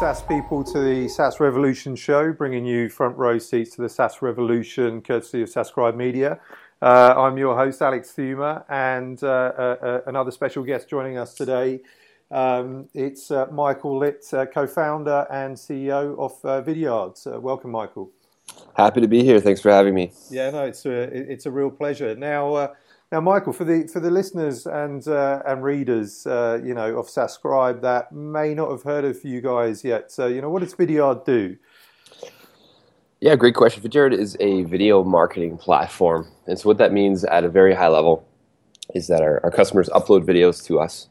SaaS people to the SaaS Revolution show, bringing you front row seats to the SaaS Revolution, courtesy of SaaScribe Media. Uh, I'm your host, Alex Theuma, and uh, uh, uh, another special guest joining us today. Um, it's uh, Michael Litt, uh, co founder and CEO of Vidyard. welcome, Michael. Happy to be here. Thanks for having me. Yeah, no, it's a, it's a real pleasure. Now, now, Michael, for the for the listeners and uh, and readers, uh, you know, of SaaScribe that may not have heard of you guys yet, so you know, what does Vidyard do? Yeah, great question. Vidyard is a video marketing platform, and so what that means at a very high level is that our, our customers upload videos to us.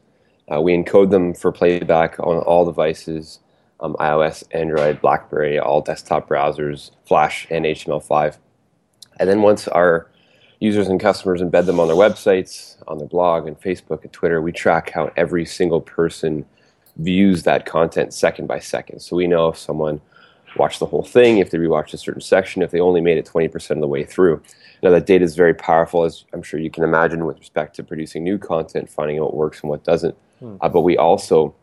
Uh, we encode them for playback on all devices, um, iOS, Android, BlackBerry, all desktop browsers, Flash, and HTML5. And then once our users and customers embed them on their websites, on their blog, and Facebook and Twitter. We track how every single person views that content second by second. So we know if someone watched the whole thing, if they rewatched a certain section, if they only made it 20% of the way through. Now, that data is very powerful, as I'm sure you can imagine, with respect to producing new content, finding out what works and what doesn't. Hmm. Uh, but we also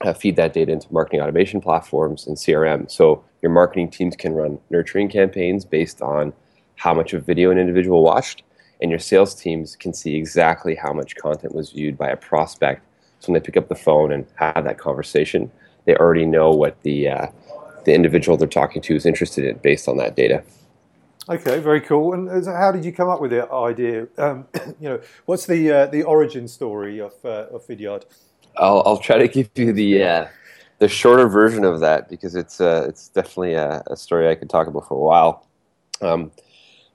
uh, feed that data into marketing automation platforms and CRM. So your marketing teams can run nurturing campaigns based on how much of video an individual watched, and your sales teams can see exactly how much content was viewed by a prospect. So when they pick up the phone and have that conversation, they already know what the uh, the individual they're talking to is interested in based on that data. Okay, very cool. And how did you come up with the idea? Um, you know, what's the uh, the origin story of uh, of Vidyard? I'll I'll try to give you the uh, the shorter version of that because it's uh, it's definitely a, a, story I could talk about for a while. Um,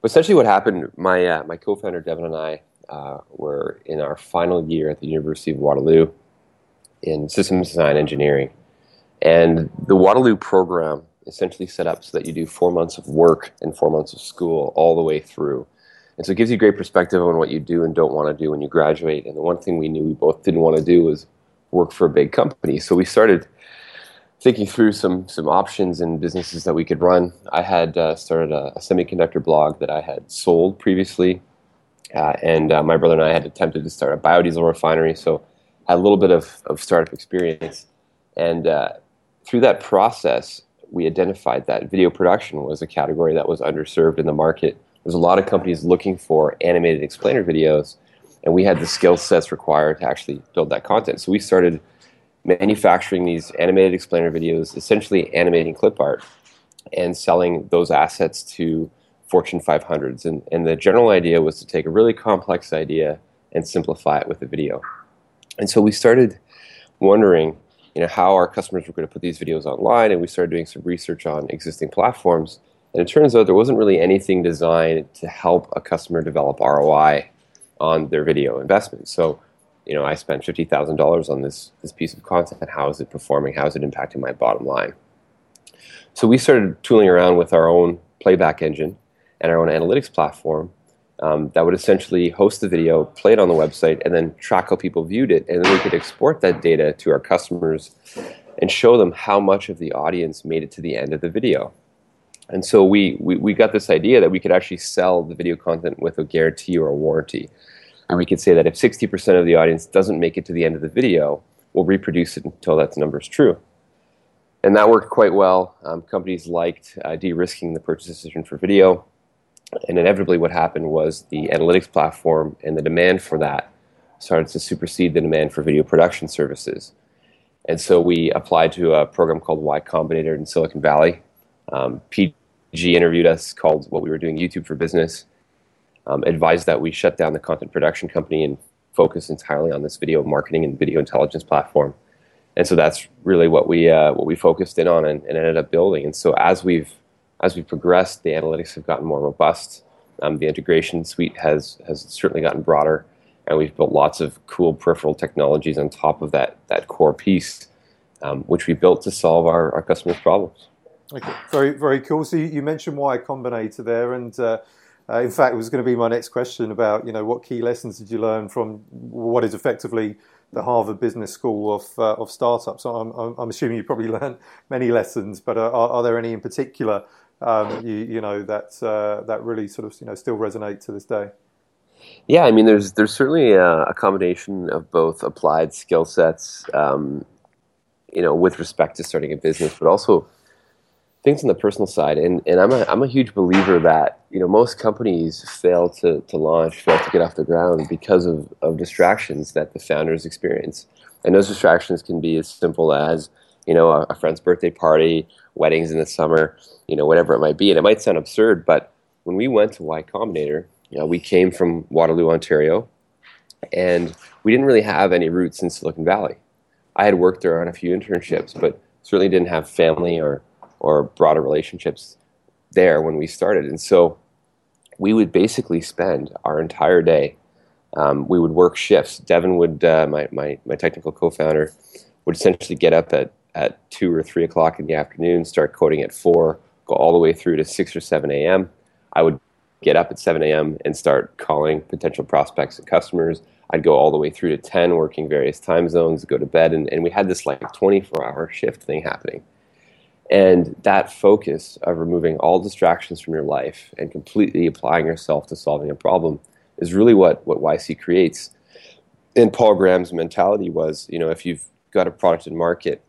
but essentially, what happened, my, uh, my co founder Devin and I uh, were in our final year at the University of Waterloo in systems design engineering. And the Waterloo program essentially set up so that you do four months of work and four months of school all the way through. And so it gives you great perspective on what you do and don't want to do when you graduate. And the one thing we knew we both didn't want to do was work for a big company. So we started thinking through some some options and businesses that we could run. I had uh, started a, a, semiconductor blog that I had sold previously, uh, and uh, my brother and I had attempted to start a biodiesel refinery. So I had a little bit of, of startup experience, and uh, through that process, we identified that video production was a category that was underserved in the market. There's a lot of companies looking for animated explainer videos, and we had the skill sets required to actually build that content. So we started manufacturing these animated explainer videos, essentially animating clip art, and selling those assets to Fortune 500s. And, and the general idea was to take a really complex idea and simplify it with a video. And so we started wondering, you know, how our customers were going to put these videos online, and we started doing some research on existing platforms. And it turns out there wasn't really anything designed to help a customer develop ROI on their video investment. So you know, I spent fifty thousand dollars on this this piece of content. How is it performing? How is it impacting my bottom line? So we started tooling around with our own playback engine and our own analytics platform um, that would essentially host the video, play it on the website, and then track how people viewed it. And then we could export that data to our customers and show them how much of the audience made it to the end of the video. And so we, we, we got this idea that we could actually sell the video content with a guarantee or a warranty. And we could say that if 60% of the audience doesn't make it to the end of the video, we'll reproduce it until that number is true. And that worked quite well. Um, companies liked uh, de risking the purchase decision for video. And inevitably, what happened was the analytics platform and the demand for that started to supersede the demand for video production services. And so we applied to a program called Y Combinator in Silicon Valley. Um, PG interviewed us, called what we were doing YouTube for Business um, advised that we shut down the content production company and focus entirely on this video marketing and video intelligence platform. And so that's really what we uh, what we focused in on and, and, ended up building. And so as we've as we've progressed, the analytics have gotten more robust. Um, the integration suite has has certainly gotten broader, and we've built lots of cool peripheral technologies on top of that that core piece, um, which we built to solve our, our customers' problems. Okay, very very cool. So you, mentioned Y Combinator there, and uh, uh, in fact, it was going to be my next question about you know what key lessons did you learn from what is effectively the Harvard Business School of uh, of startups. I'm, I'm, assuming you probably learned many lessons, but uh, are, are, there any in particular um, you, you, know that uh, that really sort of you know still resonate to this day? Yeah, I mean, there's there's certainly a, a combination of both applied skill sets um, you know, with respect to starting a business, but also things on the personal side. And, and I'm, a, I'm a huge believer that, you know, most companies fail to, to launch, fail to get off the ground because of, of distractions that the founders experience. And those distractions can be as simple as, you know, a, a friend's birthday party, weddings in the summer, you know, whatever it might be. And it might sound absurd, but when we went to Y Combinator, you know, we came from Waterloo, Ontario, and we didn't really have any roots in Silicon Valley. I had worked there on a few internships, but certainly didn't have family or or broader relationships there when we started. And so we would basically spend our entire day. Um, we would work shifts. Devin would, uh, my, my, my technical co-founder, would essentially get up at, at 2 or 3 o'clock in the afternoon, start coding at 4, go all the way through to 6 or 7 a.m. I would get up at 7 a.m. and start calling potential prospects and customers. I'd go all the way through to 10, working various time zones, go to bed, and, and we had this like 24 hour shift thing happening. And that focus of removing all distractions from your life and completely applying yourself to solving a problem is really what, what YC creates. And Paul Graham's mentality was, you know, if you've got a product in market,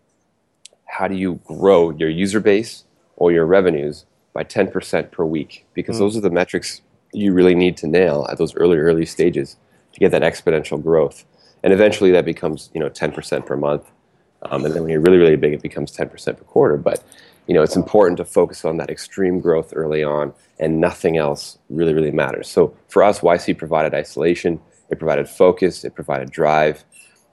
how do you grow your user base or your revenues by 10% per week? Because mm. those are the metrics you really need to nail at those early, early stages to get that exponential growth. And eventually that becomes, you know, 10% per month um, and then when you're really, really big, it becomes 10% per quarter. But you know, it's important to focus on that extreme growth early on, and nothing else really, really matters. So for us, YC provided isolation, it provided focus, it provided drive,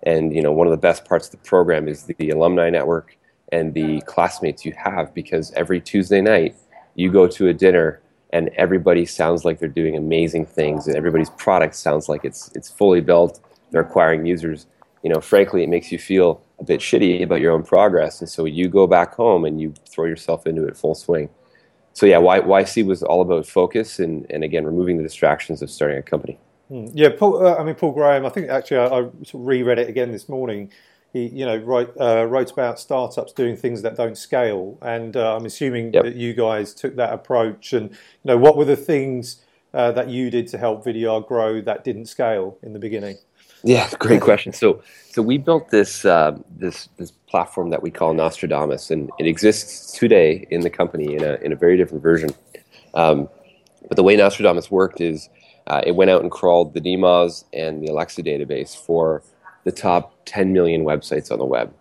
and you know, one of the best parts of the program is the, the alumni network and the classmates you have because every Tuesday night you go to a dinner and everybody sounds like they're doing amazing things and everybody's product sounds like it's it's fully built they're acquiring users you know frankly it makes you feel a bit shitty about your own progress, and so you go back home and you throw yourself into it full swing. So yeah, y- YC was all about focus and, and again removing the distractions of starting a company. Hmm. Yeah, Paul, uh, I mean Paul Graham. I think actually I, I reread it again this morning. He, you know, wrote uh, wrote about startups doing things that don't scale, and uh, I'm assuming yep. that you guys took that approach. And you know, what were the things uh, that you did to help Vidyard grow that didn't scale in the beginning? Yeah, great question. So, so we built this uh, this this platform that we call Nostradamus, and it exists today in the company in a in a very different version. Um, but the way Nostradamus worked is uh, it went out and crawled the DMOZ and the Alexa database for the top 10 million websites on the web,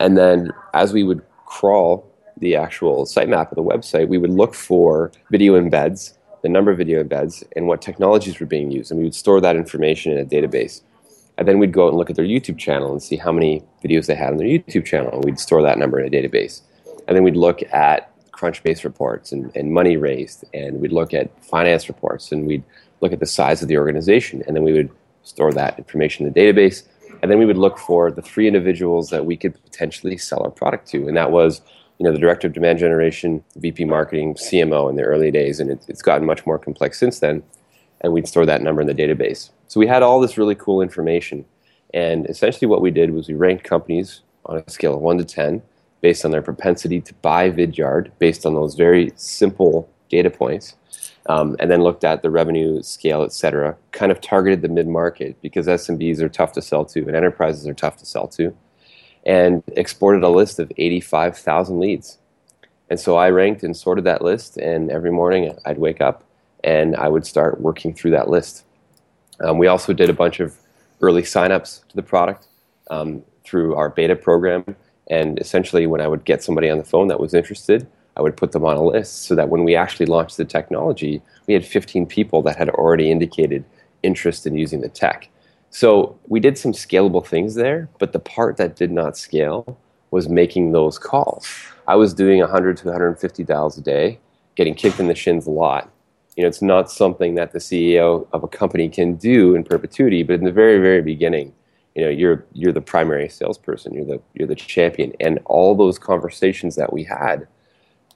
and then as we would crawl the actual sitemap of the website, we would look for video embeds, the number of video embeds, and what technologies were being used, and we would store that information in a database. And then we'd go out and look at their YouTube channel and see how many videos they had on their YouTube channel. And we'd store that number in a database. And then we'd look at Crunchbase reports and, and money raised. And we'd look at finance reports. And we'd look at the size of the organization. And then we would store that information in the database. And then we would look for the three individuals that we could potentially sell our product to. And that was you know, the director of demand generation, VP marketing, CMO in the early days, and it, it's gotten much more complex since then and we'd store that number in the database. So we had all this really cool information. And essentially, what we did was we ranked companies on a scale of 1 to 10 based on their propensity to buy Vidyard, based on those very simple data points, um, and then looked at the revenue scale, et cetera. Kind of targeted the mid market because SMBs are tough to sell to and enterprises are tough to sell to, and exported a list of 85,000 leads. And so I ranked and sorted that list, and every morning I'd wake up and I would start working through that list. Um, we also did a bunch of early signups to the product um, through our beta program. And essentially, when I would get somebody on the phone that was interested, I would put them on a list so that when we actually launched the technology, we had 15 people that had already indicated interest in using the tech. So we did some scalable things there, but the part that did not scale was making those calls. I was doing 100 to 150 dials a day, getting kicked in the shins a lot, you know, it's not something that the CEO of a company can do in perpetuity. But in the very, very beginning, you know, you're you're the primary salesperson. You're the you're the champion, and all those conversations that we had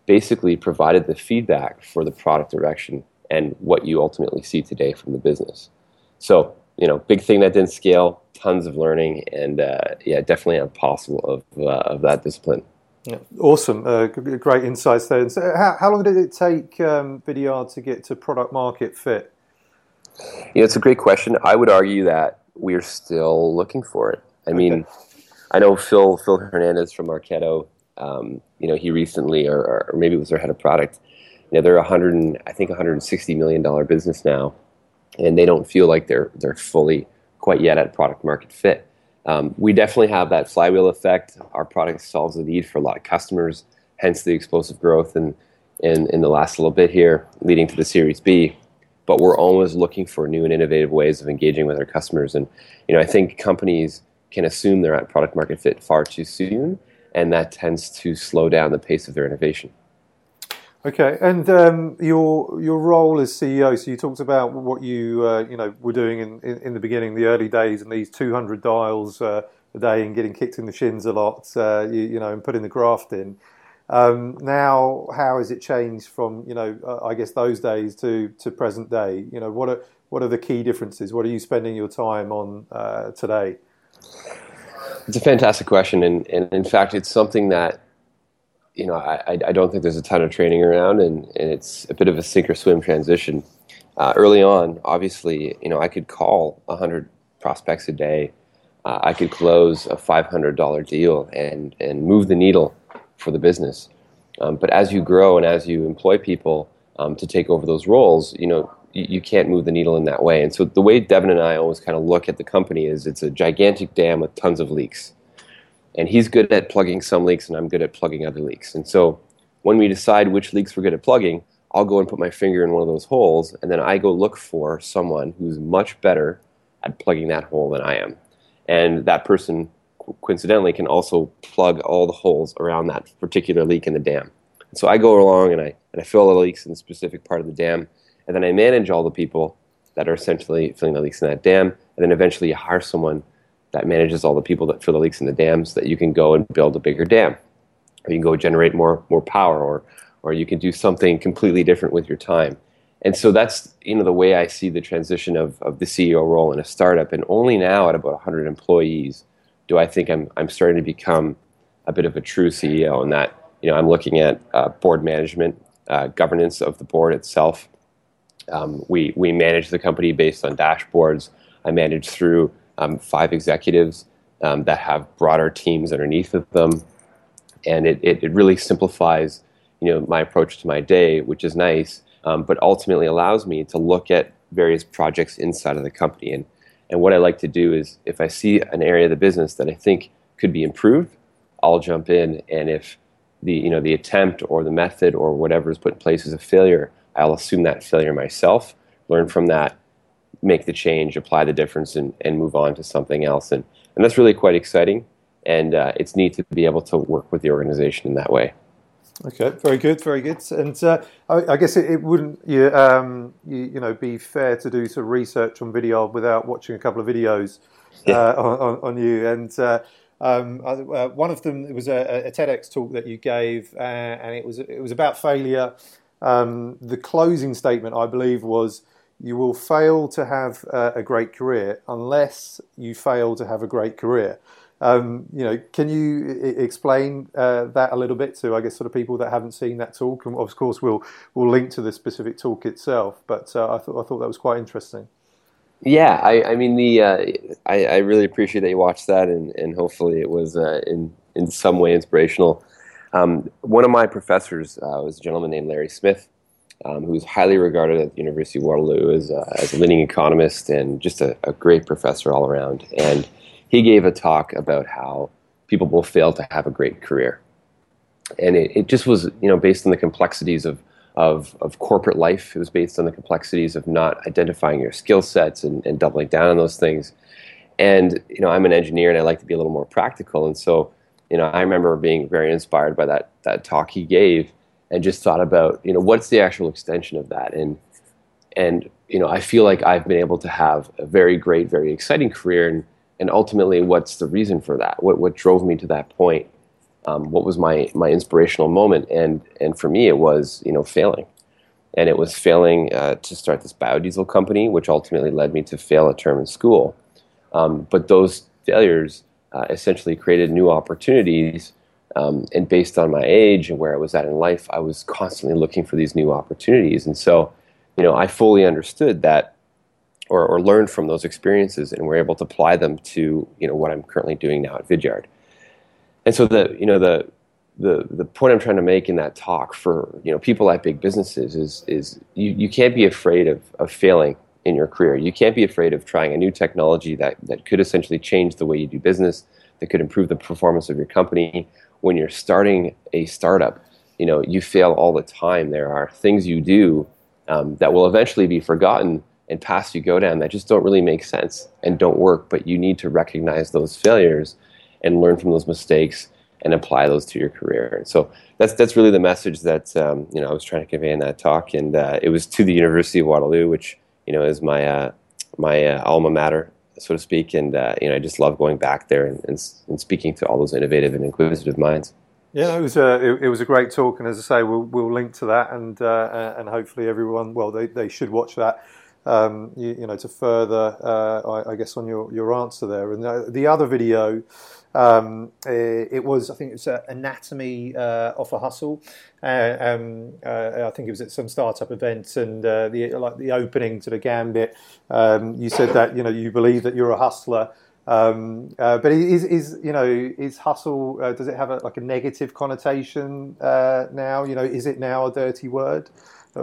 basically provided the feedback for the product direction and what you ultimately see today from the business. So, you know, big thing that didn't scale, tons of learning, and uh, yeah, definitely impossible of uh, of that discipline. Yeah, awesome, uh, great insights there. And so how, how long did it take um, Vidyard to get to product market fit? Yeah, it's a great question. I would argue that we're still looking for it. I okay. mean, I know Phil Phil Fernandez from Marketo. Um, you know, he recently, or, or maybe it was their head of product. You know, they're a hundred and I think 160 million dollar business now, and they don't feel like they're they're fully quite yet at product market fit. Um, we definitely have that flywheel effect. Our product solves the need for a lot of customers, hence the explosive growth in, in, in the last little bit here, leading to the Series B. But we're always looking for new and innovative ways of engaging with our customers. And you know, I think companies can assume they're at product market fit far too soon, and that tends to slow down the pace of their innovation. Okay, and um, your your role as CEO. So you talked about what you uh, you know were doing in, in, in, the beginning, the early days, and these 200 dials uh, a day, and getting kicked in the shins a lot. Uh, you, you, know, and putting the graft in. Um, now, how has it changed from you know uh, I guess those days to to present day? You know, what are what are the key differences? What are you spending your time on uh, today? It's a fantastic question, and, and in fact, it's something that you know, I, I don't think there's a ton of training around, and, and it's a bit of a sink or swim transition. Uh, early on, obviously, you know, I could call 100 prospects a day. Uh, I could close a $500 deal and, and move the needle for the business. Um, but as you grow and as you employ people um, to take over those roles, you know, you, you, can't move the needle in that way. And so the way Devin and I always kind of look at the company is it's a gigantic dam with tons of leaks and he's good at plugging some leaks and I'm good at plugging other leaks. And so when we decide which leaks we're good at plugging, I'll go and put my finger in one of those holes and then I go look for someone who's much better at plugging that hole than I am. And that person coincidentally can also plug all the holes around that particular leak in the dam. so I go along and I and I fill the leaks in a specific part of the dam and then I manage all the people that are essentially filling the leaks in that dam and then eventually you hire someone that manages all the people that fill the leaks in the dams that you can go and build a bigger dam. Or you can go generate more more power or or you can do something completely different with your time. And so that's you know the way i see the transition of, of the ceo role in a startup. And only now at about 100 employees do i think i'm, I'm starting to become a bit of a true ceo and that you know i'm looking at uh, board management uh, governance of the board itself. Um, we, we manage the company based on dashboards. I manage through um, five executives um, that have broader teams underneath of them, and it, it, it, really simplifies you know my approach to my day, which is nice, um, but ultimately allows me to look at various projects inside of the company. And and what I like to do is if I see an area of the business that I think could be improved, I'll jump in, and if the you know the attempt or the method or whatever is put in place is a failure, I'll assume that failure myself, learn from that, make the change, apply the difference, and, and move on to something else. And, and that's really quite exciting. And uh, it's neat to be able to work with the organization in that way. Okay, very good, very good. And uh, I, I, guess it, it wouldn't you, um, you, you, know be fair to do some research on video without watching a couple of videos yeah. uh, on, on, you. And uh, um, uh, one of them it was a, a, TEDx talk that you gave, uh, and it was it was about failure. Um, the closing statement, I believe, was you will fail to have uh, a great career unless you fail to have a great career. Um, you know, can you I- explain uh, that a little bit to, I guess, sort of people that haven't seen that talk? And of course, we'll we'll link to the specific talk itself. But uh, I thought I thought that was quite interesting. Yeah, I, I mean the uh, I, I, really appreciate that you watched that, and, and hopefully it was uh, in in some way inspirational. Um, one of my professors uh, was a gentleman named Larry Smith, um, who's highly regarded at the University of Waterloo as, uh, as a leading economist and just a, a, great professor all around. And he gave a talk about how people will fail to have a great career. And it, it just was, you know, based on the complexities of, of, of corporate life. It was based on the complexities of not identifying your skill sets and, and doubling down on those things. And, you know, I'm an engineer and I like to be a little more practical. And so, you know, I remember being very inspired by that, that talk he gave and just thought about you know what's the actual extension of that? And and you know I feel like I've been able to have a very great very exciting career and and ultimately what's the reason for that? What what drove me to that point? Um, what was my my inspirational moment? And and for me it was you know failing. And it was failing uh, to start this biodiesel company which ultimately led me to fail a term in school. Um, but those failures uh, essentially created new opportunities um, and based on my age and where I was at in life, I was constantly looking for these new opportunities. And so, you know, I fully understood that or, or learned from those experiences and were able to apply them to, you know, what I'm currently doing now at Vidyard. and so the you know the the the point I'm trying to make in that talk for you know people at big businesses is is you, you can't be afraid of, of failing in your career. You can't be afraid of trying a new technology that, that could essentially change the way you do business, that could improve the performance of your company. When you're starting a startup, you know you fail all the time. There are things you do um, that will eventually be forgotten and paths you go down that just don't really make sense and don't work. But you need to recognize those failures and learn from those mistakes and apply those to your career. So that's that's really the message that um, you know I was trying to convey in that talk, and uh, it was to the University of Waterloo, which you know is my uh, my uh, alma mater, so to speak, and uh, you know I just love going back there and, and, and, speaking to all those innovative and inquisitive minds. Yeah, it was a it, it, was a great talk, and as I say, we'll we'll link to that, and uh, and hopefully everyone, well, they, they should watch that. Um, you, you, know, to further, uh, I, I, guess, on your, your answer there. And the other video um, it, it, was, I think, it was uh, Anatomy uh, off a Hustle. Uh, um, uh, I think it was at some startup event, and uh, the like the opening to the gambit. Um, you said that you know you believe that you're a hustler. Um, uh, but is, is you know is hustle does it have a, like a negative connotation uh, now? You know, is it now a dirty word?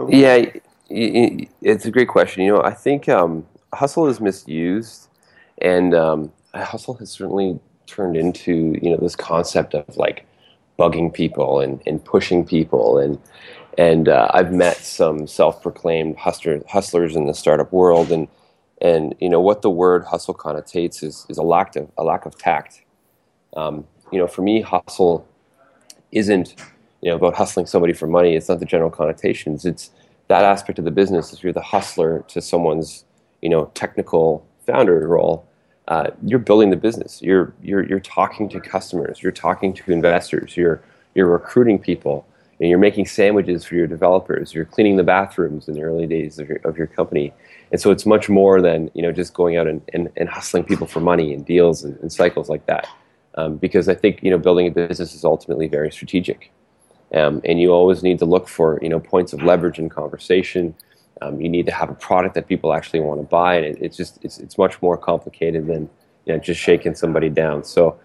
Yeah, it's a great question. You know, I think um, hustle is misused, and um, hustle has certainly turned into you know this concept of like bugging people and, and pushing people and and uh, I've met some self-proclaimed hustler, hustlers in the startup world and and you know what the word hustle connotates is, is a lack of a lack of tact. Um, you know, for me, hustle isn't you know about hustling somebody for money. It's not the general connotations. It's that aspect of the business. If you're the hustler to someone's you know technical founder role, uh, you're building the business. You're, you're, you're talking to customers. You're talking to investors. You're, you're recruiting people. And you're making sandwiches for your developers. You're cleaning the bathrooms in the early days of your, of your company. And so it's much more than you know just going out and, and, and hustling people for money and deals and, and cycles like that. Um, because I think you know building a business is ultimately very strategic, um, and you always need to look for you know points of leverage in conversation, um, you need to have a product that people actually want to buy, and it, it's just it's, it's much more complicated than you know, just shaking somebody down. So,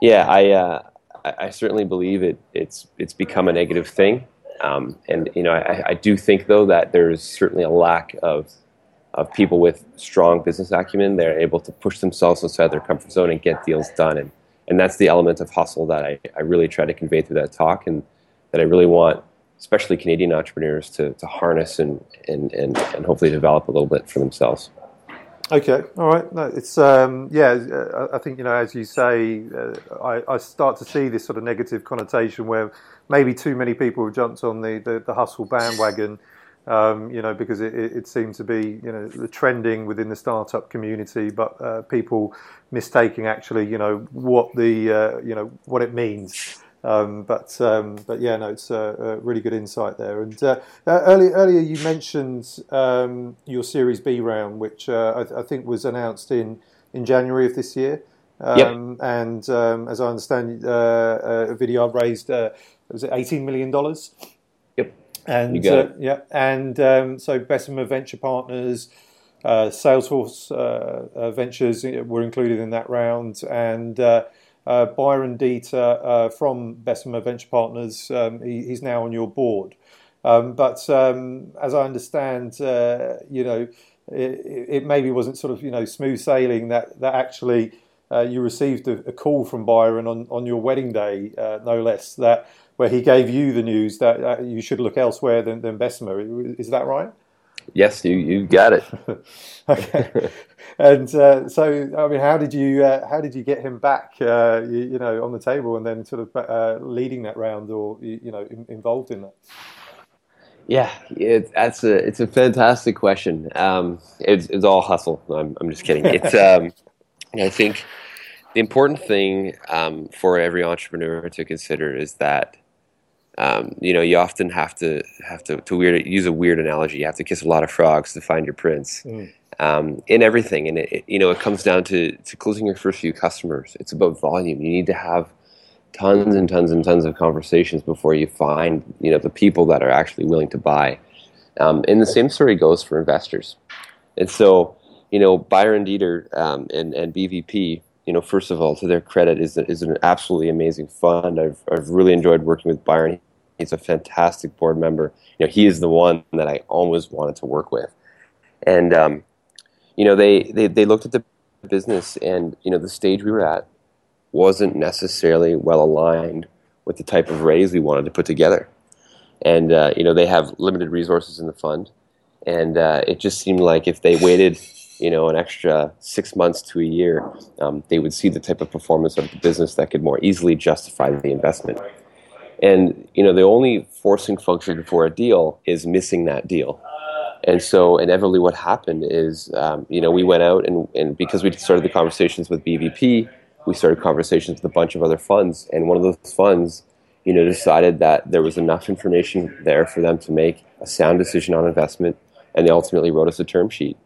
yeah, I, uh, I, certainly believe it. It's it's become a negative thing, um, and you know I, I do think though that there is certainly a lack of of people with strong business acumen. They're able to push themselves outside their comfort zone and get deals done, and and that's the element of hustle that I, I really try to convey through that talk, and that I really want especially Canadian entrepreneurs to, to harness and, and, and, and hopefully develop a little bit for themselves. Okay, all right. No, it's um, yeah. I think you know, as you say, uh, I, I, start to see this sort of negative connotation where maybe too many people have jumped on the the, the hustle bandwagon. Um, you know, because it, it, seemed to be you know the trending within the startup community, but uh, people mistaking actually you know what the uh, you know what it means. Um, but um, but yeah, no, it's a, a, really good insight there. And uh, uh, earlier earlier you mentioned um, your Series B round, which uh, I, I, think was announced in in January of this year. Yep. Um, and um, as I understand, uh, uh, Vidyard raised uh, was it eighteen million dollars? Yep. And yeah, and um, so Bessemer Venture Partners. Salesforce Ventures were included in that round, and uh, Byron Deeter uh, from Bessemer Venture Partners, um, he, he's now on your board. Um, but um, as I understand, uh, you know, it, it, maybe wasn't sort of you know smooth sailing that that actually uh, you received a, a, call from Byron on, on your wedding day, uh, no less, that where he gave you the news that uh, you should look elsewhere than, than Bessemer. Is that right? Yes, you, you got it. okay, and uh, so I mean, how did you uh, how did you get him back? Uh, you, you, know, on the table and then sort of uh, leading that round, or you know, in, involved in that. Yeah, it, that's a it's a fantastic question. Um, it's, it's all hustle. I'm I'm just kidding. It's um, I think the important thing um, for every entrepreneur to consider is that um, you know, you often have to have to, to weird use a weird analogy. You have to kiss a lot of frogs to find your prince mm. um, in everything, and it, it, you know it comes down to to closing your first few customers. It's about volume. You need to have tons and tons and tons of conversations before you find you know the people that are actually willing to buy. Um, and the same story goes for investors. And so, you know, Byron Deeter um, and and BVP you know, first of all, to their credit, is is an absolutely amazing fund. I've I've really enjoyed working with Byron. He's a fantastic board member. You know, he is the one that I always wanted to work with, and um, you know, they, they they looked at the business, and you know, the stage we were at wasn't necessarily well aligned with the type of raise we wanted to put together, and uh, you know, they have limited resources in the fund, and uh, it just seemed like if they waited you know, an extra six months to a year, um, they would see the type of performance of the business that could more easily justify the investment. And you know, the only forcing function for a deal is missing that deal. And so, inevitably, what happened is, um, you know, we went out and, and because we started the conversations with BVP, we started conversations with a bunch of other funds, and one of those funds, you know, decided that there was enough information there for them to make a sound decision on investment, and they ultimately wrote us a term sheet.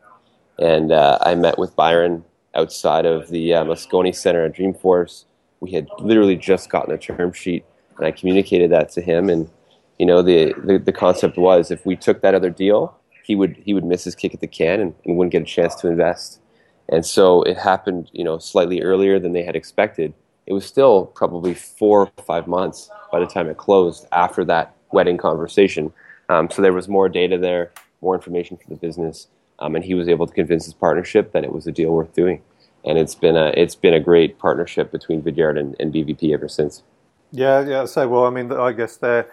And uh, I met with Byron outside of the uh, Moscone Center at Dreamforce. We had literally just gotten a term sheet, and I communicated that to him. And you know, the, the, the concept was if we took that other deal, he would he would miss his kick at the can and, and wouldn't get a chance to invest. And so it happened, you know, slightly earlier than they had expected. It was still probably four or five months by the time it closed after that wedding conversation. Um, so there was more data there, more information for the business um, and he was able to convince his partnership that it was a deal worth doing. And it's been a it's been a great partnership between Vidyard and, and BVP ever since. Yeah, yeah. So well, I mean, I guess they're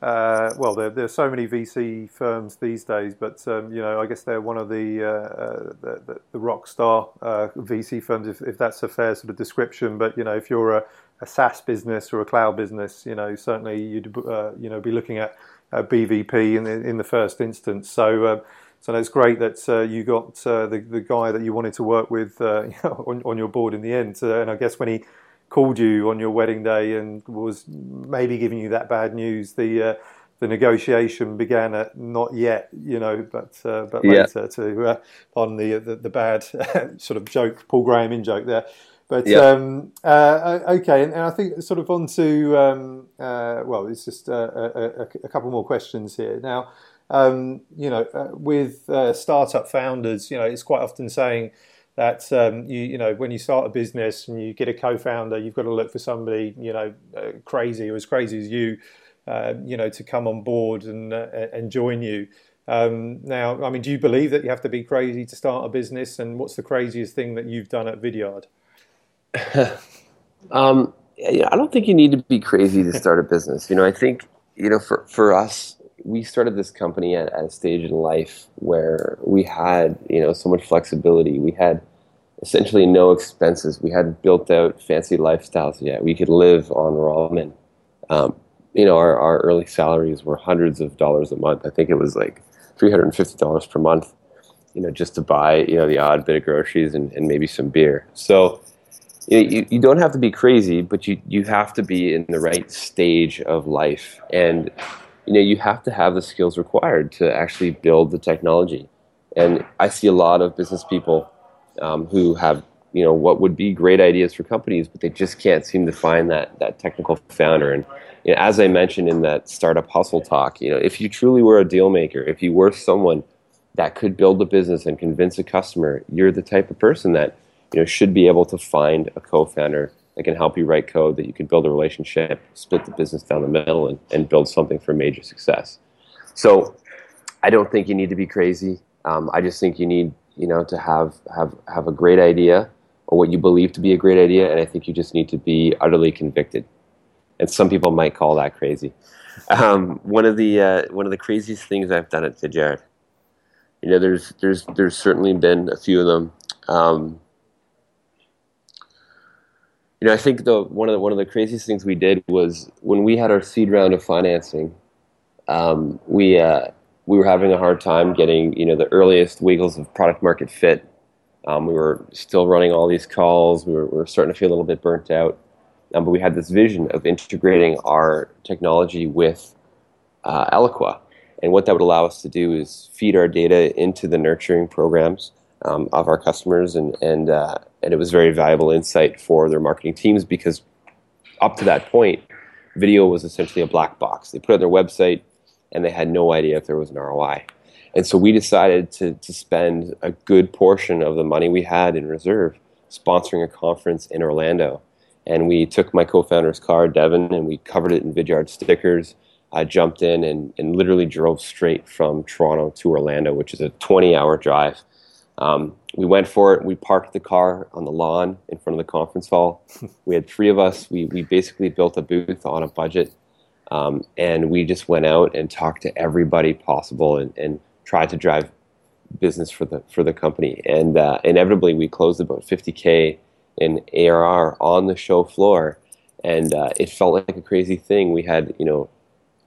uh, well, there, there's so many VC firms these days, but um, you know, I guess they're one of the uh, uh, the, the, rock star uh, VC firms, if, if, that's a fair sort of description. But you know, if you're a, a SaaS business or a cloud business, you know, certainly you'd uh, you know be looking at BVP in the, in the first instance. So so it's great that uh, you got uh, the the guy that you wanted to work with uh, on, on your board in the end. Uh, and I guess when he called you on your wedding day and was maybe giving you that bad news, the uh, the negotiation began at not yet, you know, but uh, but yeah. later to on the, the, the bad sort of joke, Paul Graham in joke there. But yeah. um, okay, and, and, I think sort of on to um, well, it's just a, a, a couple more questions here now um, you know, uh, with uh, startup founders, you know, it's quite often saying that um, you, you know, when you start a business and you get a co-founder, you've got to look for somebody, you know, uh, crazy or as crazy as you, uh, you know, to come on board and uh, and join you. Um, now, I mean, do you believe that you have to be crazy to start a business? And what's the craziest thing that you've done at Vidyard? um, I don't think you need to be crazy to start a business. You know, I think you know, for for us, we started this company at, at, a stage in life where we had you know so much flexibility. We had essentially no expenses. We hadn't built out fancy lifestyles yet. We could live on ramen. Um, you know, our, our early salaries were hundreds of dollars a month. I think it was like three hundred and fifty dollars per month. You know, just to buy you know the odd bit of groceries and, and maybe some beer. So. You, you don't have to be crazy, but you, you have to be in the right stage of life. And you know you have to have the skills required to actually build the technology. And i see a lot of business people um, who have you know what would be great ideas for companies but they just can't seem to find that that technical founder. And you know, as i mentioned in that startup hustle talk you know if you truly were a deal maker if you were someone that could build a business and convince a customer you're the type of person that you know should be able to find a co-founder that can help you write code that you can build a relationship, split the business down the middle, and, and build something for major success. So I don't think you need to be crazy. Um, I just think you need, you know, to have, have, have a great idea or what you believe to be a great idea, and I think you just need to be utterly convicted. And some people might call that crazy. Um, one of the uh, one of the craziest things I've done at Vidyard, you know, there's there's there's certainly been a few of them. Um, you know, I think the one of the one of the craziest things we did was when we had our seed round of financing. Um, we uh, we were having a hard time getting you know the earliest wiggles of product market fit. Um, we were still running all these calls. We were, we were starting to feel a little bit burnt out. Um, but we had this vision of integrating our technology with uh, Eloqua. And what that would allow us to do is feed our data into the nurturing programs um, of our customers, and and uh, and it was very valuable insight for their marketing teams because up to that point, video was essentially a black box. They put it on their website, and they had no idea if there was an ROI. And so we decided to to spend a good portion of the money we had in reserve sponsoring a conference in Orlando. And we took my co founder's car, Devin, and we covered it in Vidyard stickers. I jumped in and, and literally drove straight from Toronto to Orlando, which is a 20 hour drive. Um, we went for it. We parked the car on the lawn in front of the conference hall. we had three of us. We, we basically built a booth on a budget. Um, and we just went out and talked to everybody possible and, and tried to drive business for the for the company. And uh, inevitably, we closed about 50k in ARR on the show floor, and uh, it felt like a crazy thing. We had you know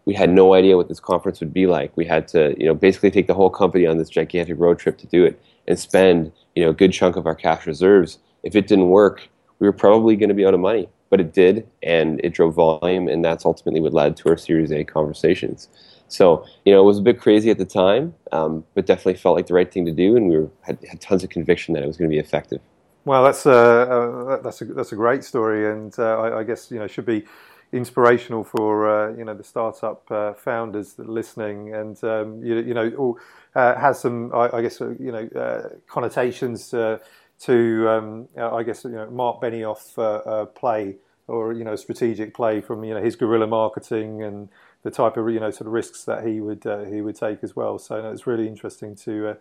we had no idea what this conference would be like. We had to you know basically take the whole company on this gigantic road trip to do it and spend you know a good chunk of our cash reserves. If it didn't work, we were probably going to be out of money. But it did, and it drove volume, and that's ultimately what led to our Series A conversations. So, you know, it was a bit crazy at the time, um, but definitely felt like the right thing to do, and we were, had, had tons of conviction that it was going to be effective. Well, that's a, that's a that's a great story, and uh, I, I, guess you know should be inspirational for uh, you know the startup uh, founders that are listening, and um, you, you know uh, has some I, I guess you know connotations to um, I guess you know Marc Benioff play or you know strategic play from you know his guerrilla marketing and the type of you know sort of risks that he would uh, he would take as well. So no, it's really interesting to uh,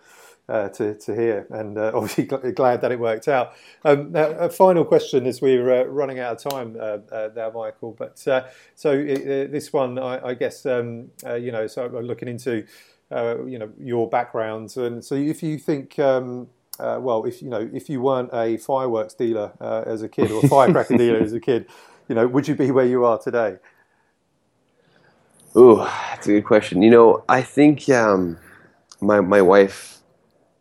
uh, to to hear, and uh, obviously glad that it worked out. Um, now, a final question as we're uh, running out of time uh, there, Michael. But so this one, I, I guess um, you know, so I'm looking into you know your backgrounds, and so if you think. Um, uh, well, if you know, if you weren't a fireworks dealer uh, as a kid or a firecracker dealer as a kid, you know, would you be where you are today? Ooh, that's a good question. You know, I think um, my my wife,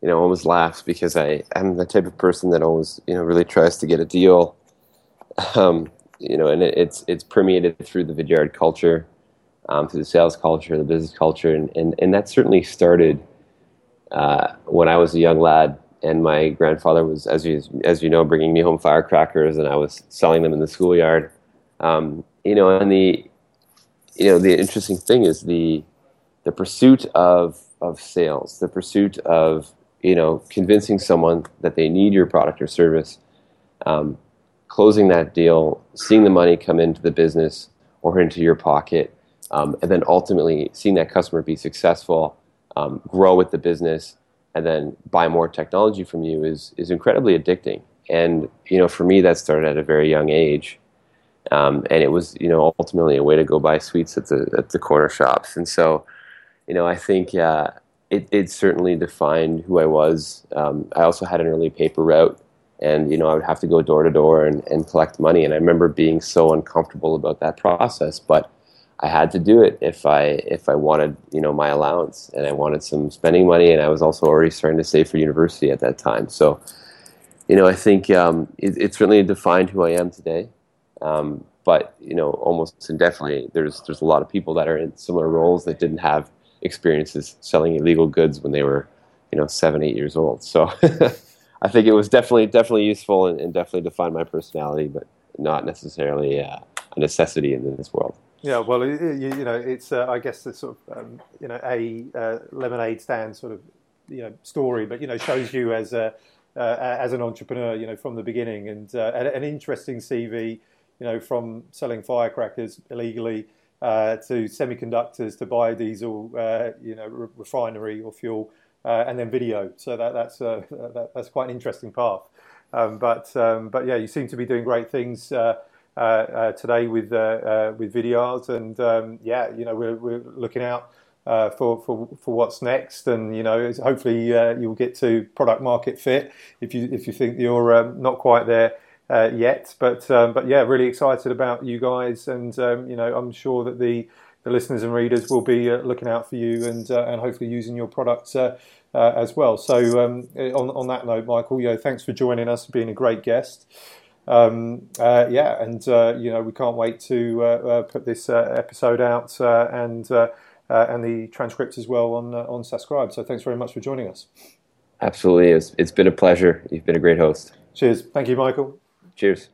you know, always laughs because I am the type of person that always, you know, really tries to get a deal. Um, you know, and it, it's it's permeated through the Vidyard culture, um, through the sales culture, the business culture, and and, and that certainly started uh, when I was a young lad. And my grandfather was, as you as you know, bringing me home firecrackers, and I was selling them in the schoolyard. Um, you know, and the you know the interesting thing is the the pursuit of of sales, the pursuit of you know convincing someone that they need your product or service, um, closing that deal, seeing the money come into the business or into your pocket, um, and then ultimately seeing that customer be successful, um, grow with the business, and then buy more technology from you is is incredibly addicting. And you know, for me, that started at a very young age. Um, and it was, you know, ultimately a way to go buy sweets at the at the corner shops. And so, you know, I think uh, it it certainly defined who I was. Um, I also had an early paper route, and you know, I would have to go door to door and, and collect money. And I remember being so uncomfortable about that process, but I had to do it if I if I wanted, you know, my allowance and I wanted some spending money, and I was also already starting to save for university at that time. So, you know, I think um, it, it certainly defined who I am today. Um, but you know, almost indefinitely, there's there's a lot of people that are in similar roles that didn't have experiences selling illegal goods when they were, you know, seven, eight years old. So I think it was definitely definitely useful and, and definitely defined my personality, but not necessarily uh, a necessity in this world. Yeah, well, you, you know, it's uh, I guess the sort of um, you know a uh, lemonade stand sort of you know story, but you know shows you as a uh, as an entrepreneur, you know, from the beginning, and uh, an interesting CV you know, from selling firecrackers illegally uh, to semiconductors to biodiesel, uh, you know, re- refinery or fuel, uh, and then video. So that, that's uh, that, that's quite an interesting path. Um, but um, but yeah, you seem to be doing great things uh, uh, today with with Vidyard, and um, yeah, you know, we're we're looking out. for, for for what's next, and you know, hopefully you'll get to product market fit. If you if you think you're um, not quite there, uh, yet. But um, but yeah, really excited about you guys, and um, you know I'm sure that the the listeners and readers will be uh, looking out for you and uh, and hopefully using your products uh, uh, as well. So um, on on that note, Michael, you know, thanks for joining us, being a great guest. Um, uh, yeah, and you know we can't wait to put this episode out and. and the transcript as well on on SaaScribe. So thanks very much for joining us. Absolutely, it's, it's been a pleasure. You've been a great host. Cheers. Thank you, Michael. Cheers.